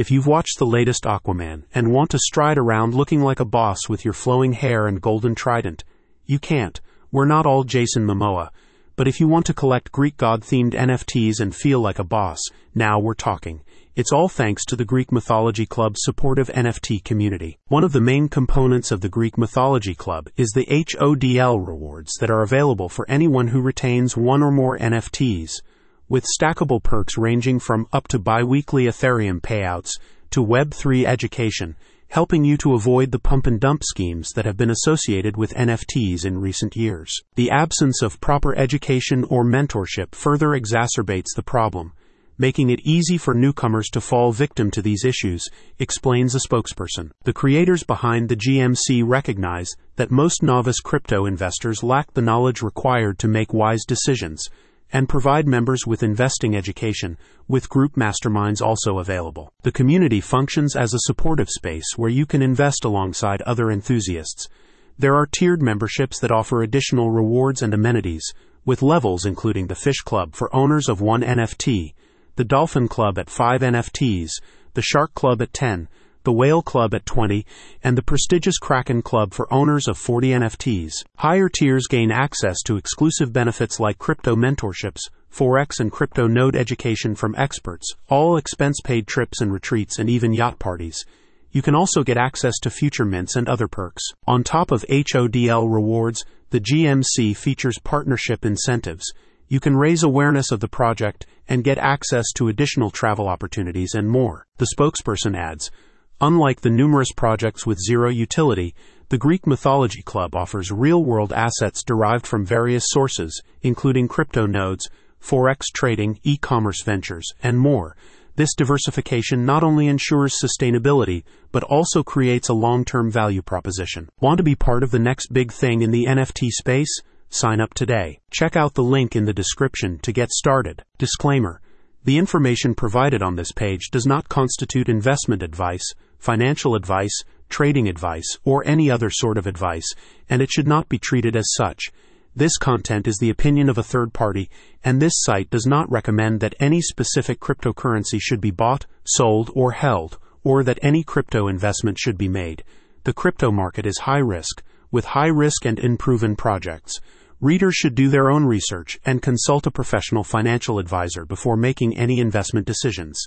If you've watched the latest Aquaman and want to stride around looking like a boss with your flowing hair and golden trident, you can't. We're not all Jason Momoa. But if you want to collect Greek god themed NFTs and feel like a boss, now we're talking. It's all thanks to the Greek Mythology Club's supportive NFT community. One of the main components of the Greek Mythology Club is the HODL rewards that are available for anyone who retains one or more NFTs, with stackable perks ranging from up to biweekly Ethereum payouts to Web3 education helping you to avoid the pump and dump schemes that have been associated with NFTs in recent years. The absence of proper education or mentorship further exacerbates the problem, making it easy for newcomers to fall victim to these issues, explains a spokesperson. The creators behind the GMC recognize that most novice crypto investors lack the knowledge required to make wise decisions and provide members with investing education, with group masterminds also available. The community functions as a supportive space where you can invest alongside other enthusiasts. There are tiered memberships that offer additional rewards and amenities, with levels including the Fish Club for owners of one NFT, the Dolphin Club at 5 NFTs, the Shark Club at 10, the Whale Club at 20, and the prestigious Kraken Club for owners of 40 NFTs. Higher tiers gain access to exclusive benefits like crypto mentorships, Forex and crypto node education from experts, all expense paid trips and retreats, and even yacht parties. You can also get access to future mints and other perks. On top of HODL rewards, the GMC features partnership incentives. You can raise awareness of the project and get access to additional travel opportunities and more. The spokesperson adds, Unlike the numerous projects with zero utility, the Greek Mythology Club offers real world assets derived from various sources, including crypto nodes, forex trading, e commerce ventures, and more. This diversification not only ensures sustainability, but also creates a long term value proposition. Want to be part of the next big thing in the NFT space? Sign up today. Check out the link in the description to get started. Disclaimer The information provided on this page does not constitute investment advice financial advice, trading advice, or any other sort of advice, and it should not be treated as such. This content is the opinion of a third party, and this site does not recommend that any specific cryptocurrency should be bought, sold, or held, or that any crypto investment should be made. The crypto market is high risk, with high risk and unproven projects. Readers should do their own research and consult a professional financial advisor before making any investment decisions.